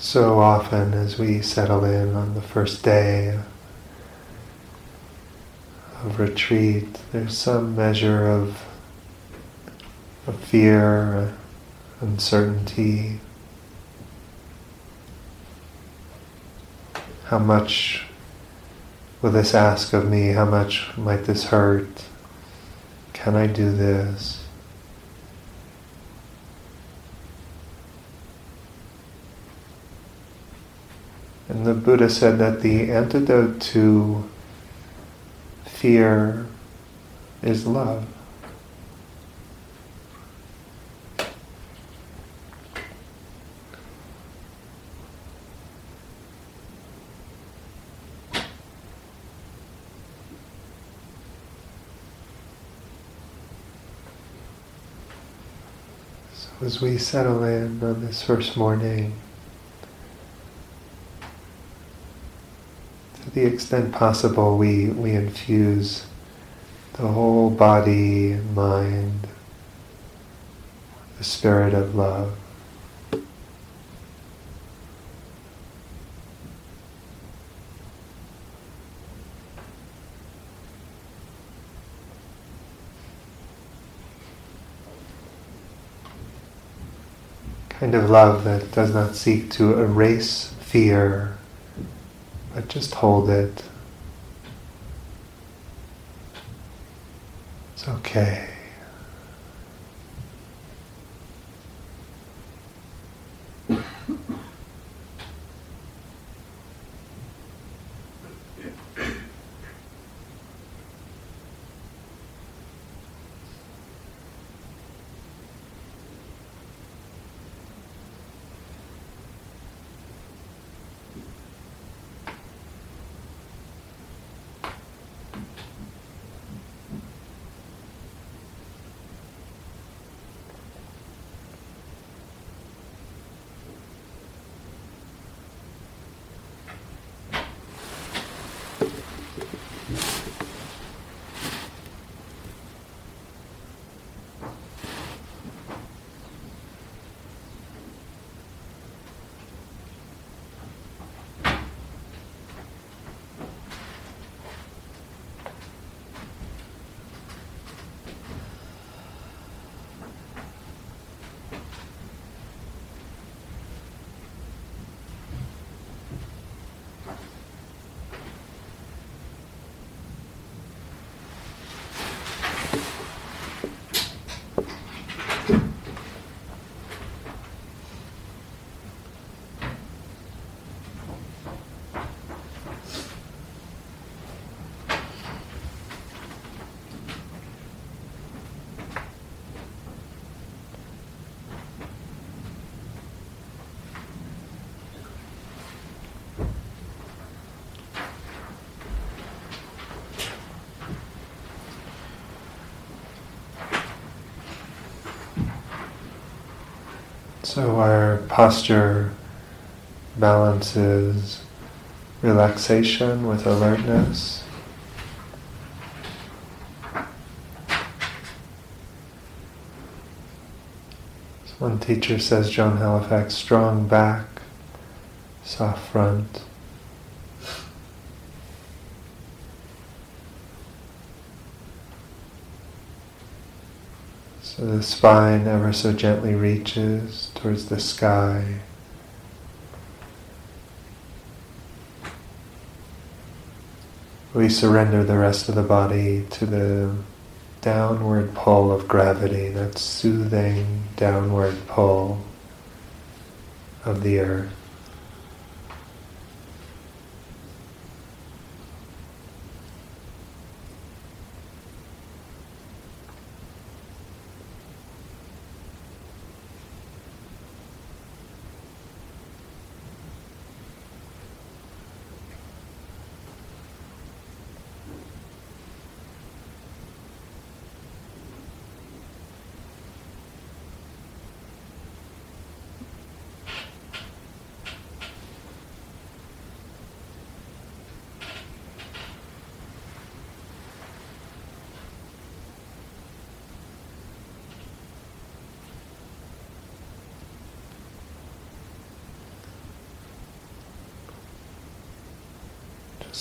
So often, as we settle in on the first day of retreat, there's some measure of, of fear, uncertainty. How much will this ask of me? How much might this hurt? Can I do this? And the Buddha said that the antidote to fear is love. So as we settle in on this first morning, the extent possible, we, we infuse the whole body mind, the spirit of love. Kind of love that does not seek to erase fear but just hold it. It's okay. So our posture balances relaxation with alertness. One teacher says, Joan Halifax, strong back, soft front. So the spine ever so gently reaches towards the sky. We surrender the rest of the body to the downward pull of gravity, that soothing downward pull of the earth.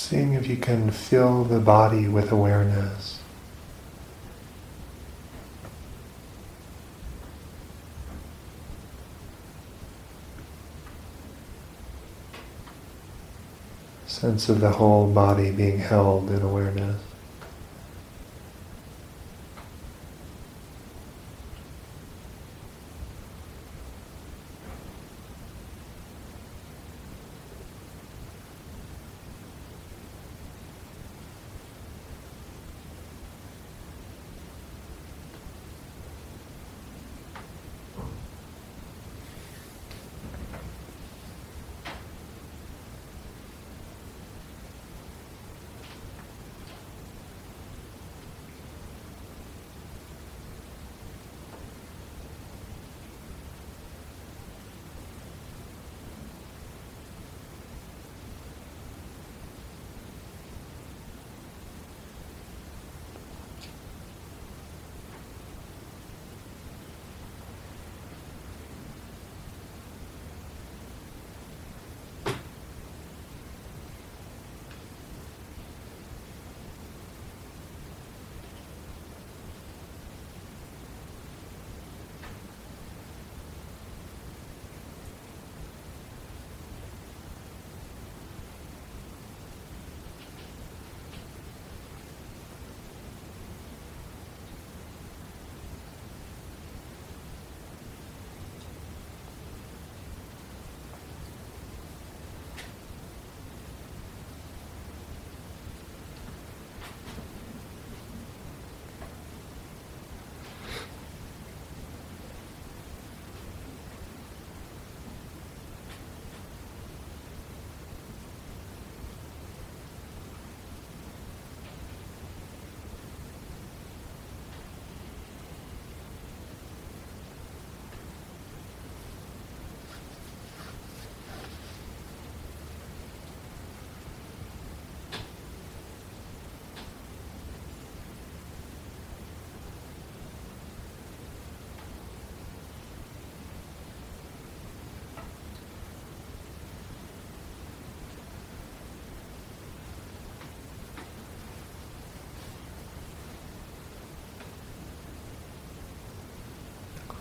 Seeing if you can fill the body with awareness. Sense of the whole body being held in awareness.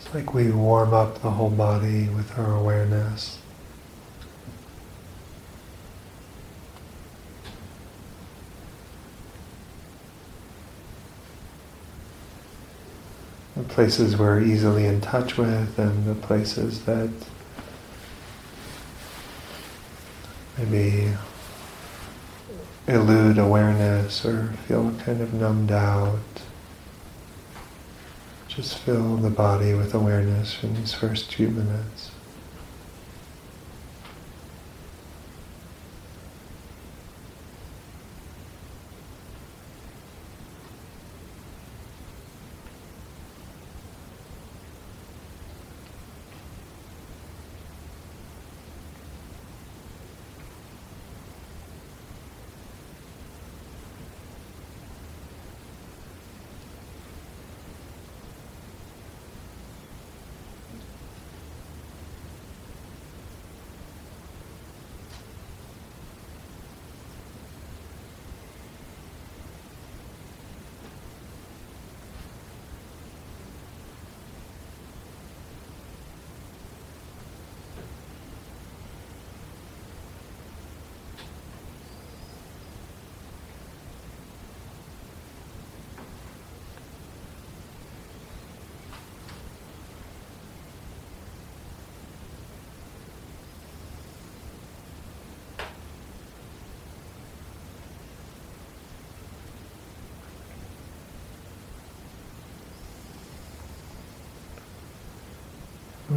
It's like we warm up the whole body with our awareness. The places we're easily in touch with and the places that maybe elude awareness or feel kind of numbed out. Just fill the body with awareness for these first few minutes.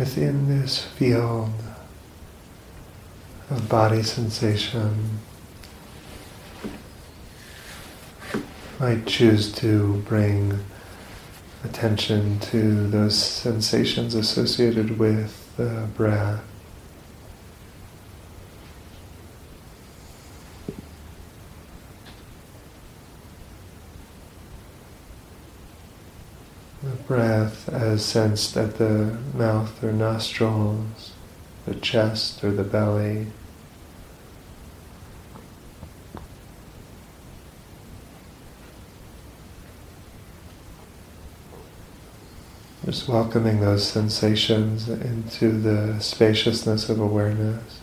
Within this field of body sensation, might choose to bring attention to those sensations associated with the breath. sense that the mouth or nostrils, the chest or the belly, Just welcoming those sensations into the spaciousness of awareness.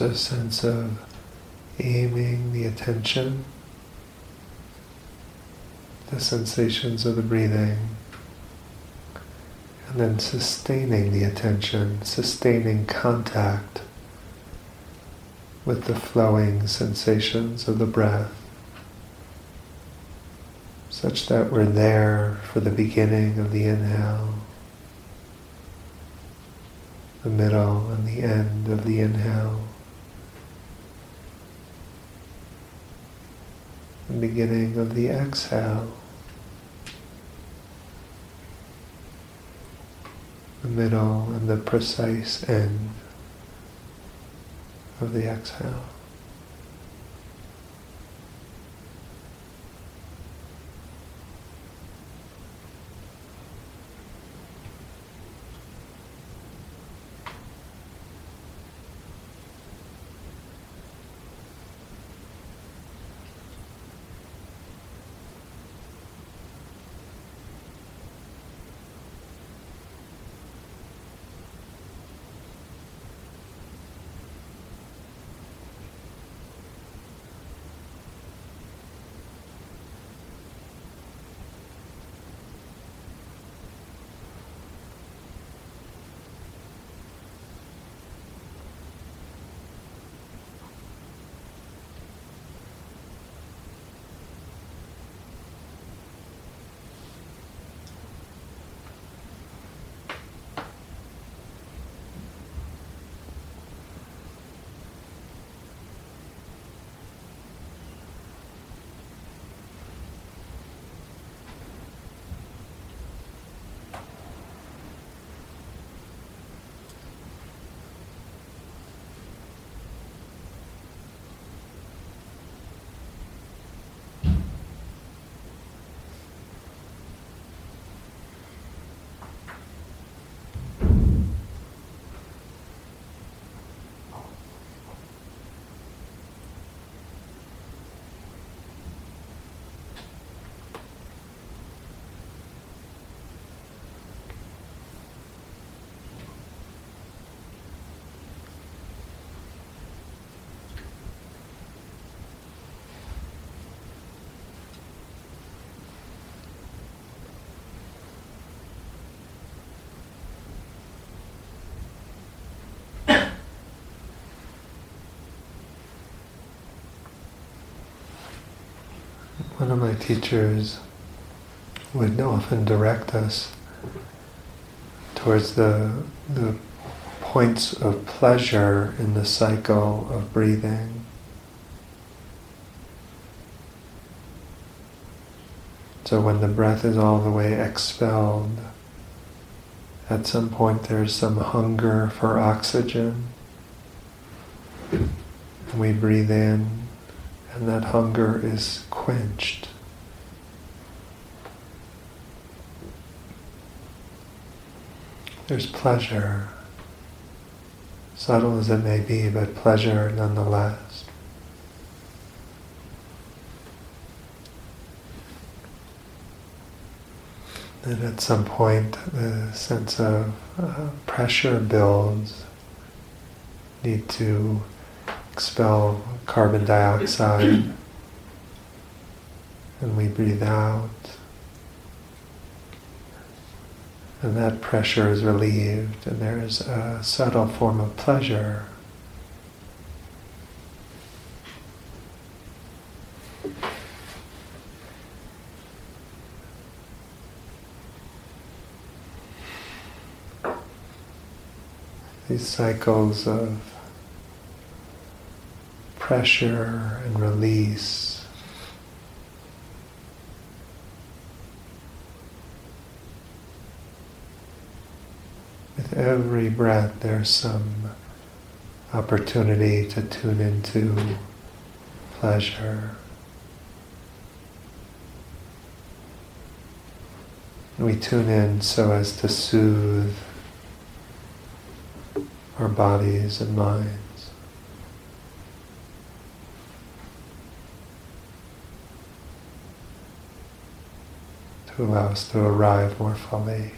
A sense of aiming the attention, the sensations of the breathing, and then sustaining the attention, sustaining contact with the flowing sensations of the breath, such that we're there for the beginning of the inhale, the middle and the end of the inhale. the beginning of the exhale, the middle and the precise end of the exhale. One of my teachers would often direct us towards the, the points of pleasure in the cycle of breathing. So when the breath is all the way expelled, at some point there's some hunger for oxygen. And we breathe in and that hunger is quenched. There's pleasure, subtle as it may be, but pleasure nonetheless. And at some point, the sense of uh, pressure builds, need to expel carbon dioxide and we breathe out. And that pressure is relieved, and there is a subtle form of pleasure. These cycles of pressure and release. Every breath, there's some opportunity to tune into pleasure. We tune in so as to soothe our bodies and minds. To allow us to arrive more fully.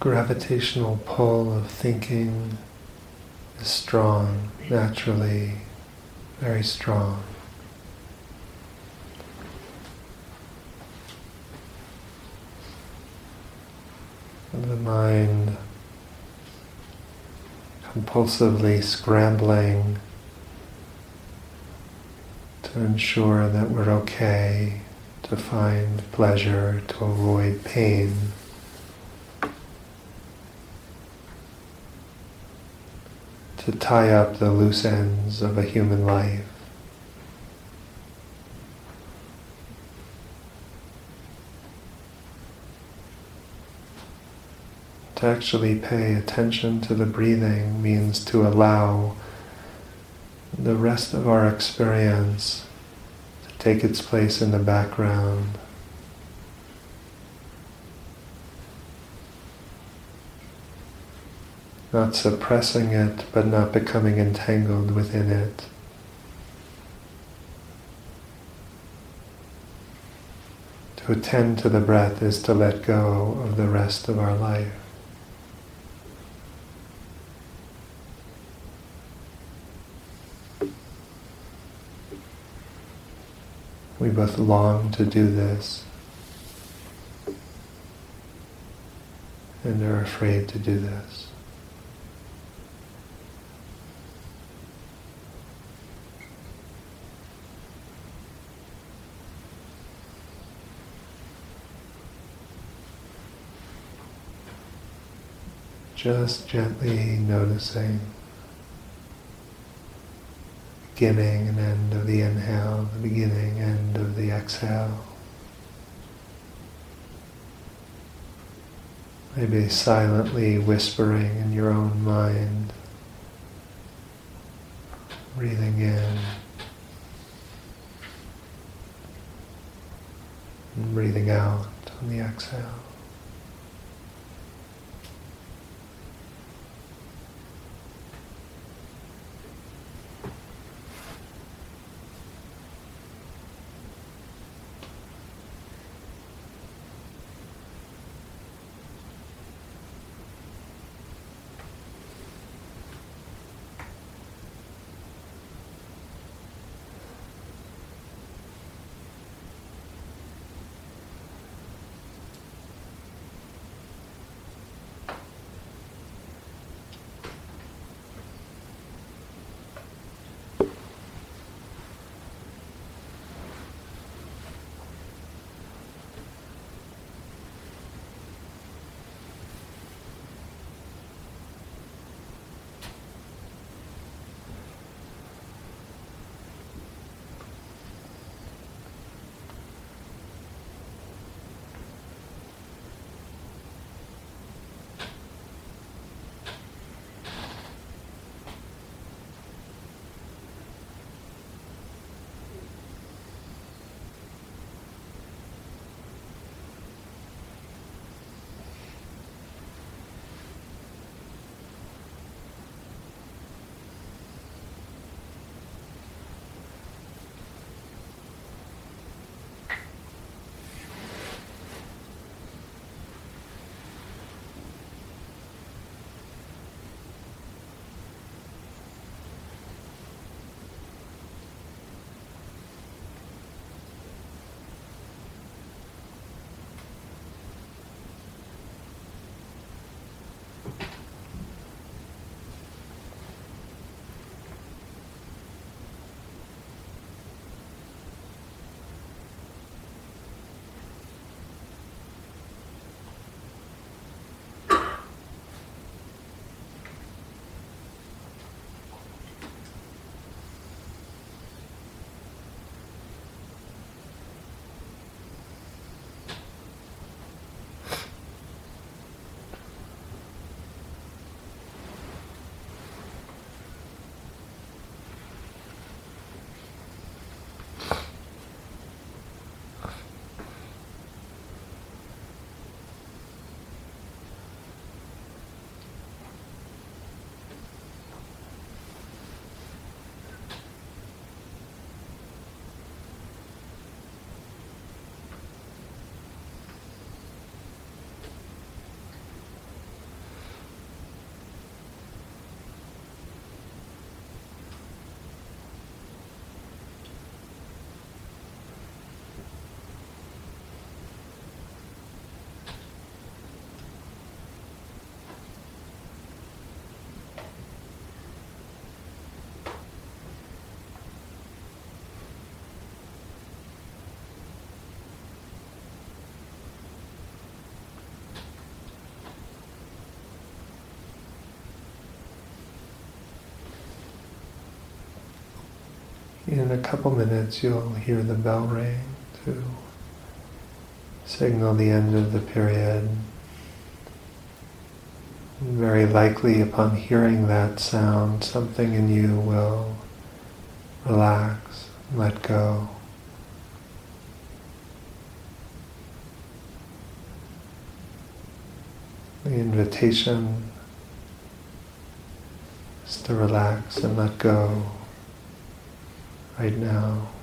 Gravitational pull of thinking is strong, naturally, very strong. the mind compulsively scrambling to ensure that we're okay, to find pleasure, to avoid pain. To tie up the loose ends of a human life. To actually pay attention to the breathing means to allow the rest of our experience to take its place in the background. Not suppressing it, but not becoming entangled within it. To attend to the breath is to let go of the rest of our life. We both long to do this and are afraid to do this. Just gently noticing beginning and end of the inhale, the beginning, end of the exhale. Maybe silently whispering in your own mind, breathing in and breathing out on the exhale. In a couple minutes you'll hear the bell ring to signal the end of the period. Very likely upon hearing that sound, something in you will relax, let go. The invitation is to relax and let go right now.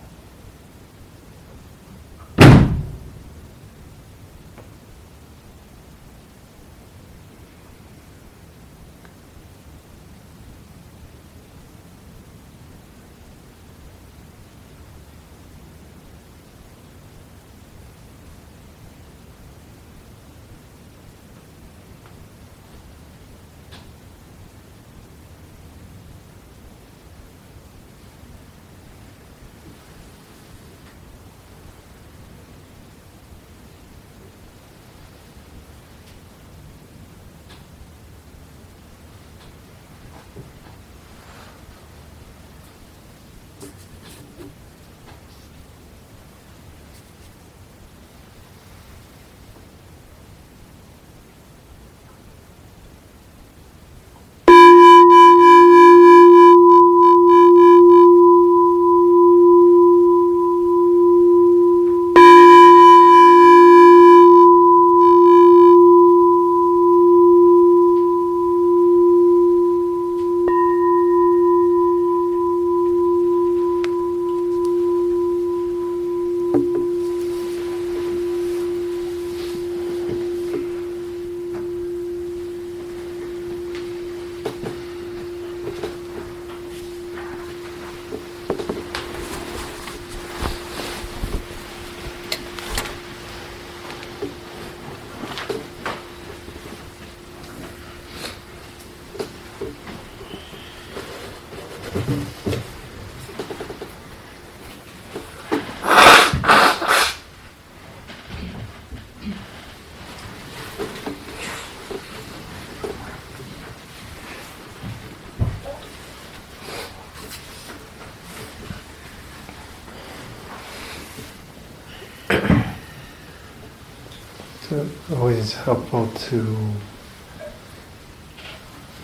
Always helpful to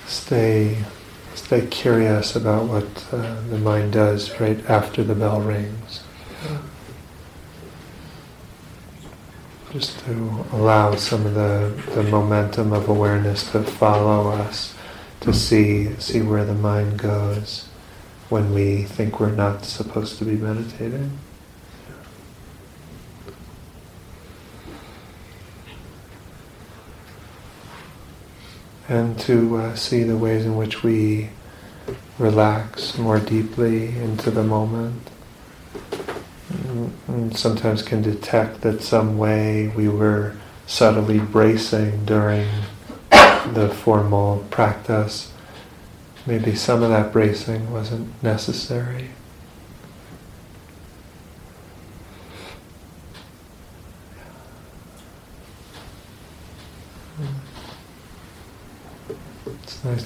stay stay curious about what uh, the mind does right after the bell rings. Just to allow some of the, the momentum of awareness to follow us, to see see where the mind goes when we think we're not supposed to be meditating. And to uh, see the ways in which we relax more deeply into the moment. And sometimes can detect that some way we were subtly bracing during the formal practice. Maybe some of that bracing wasn't necessary.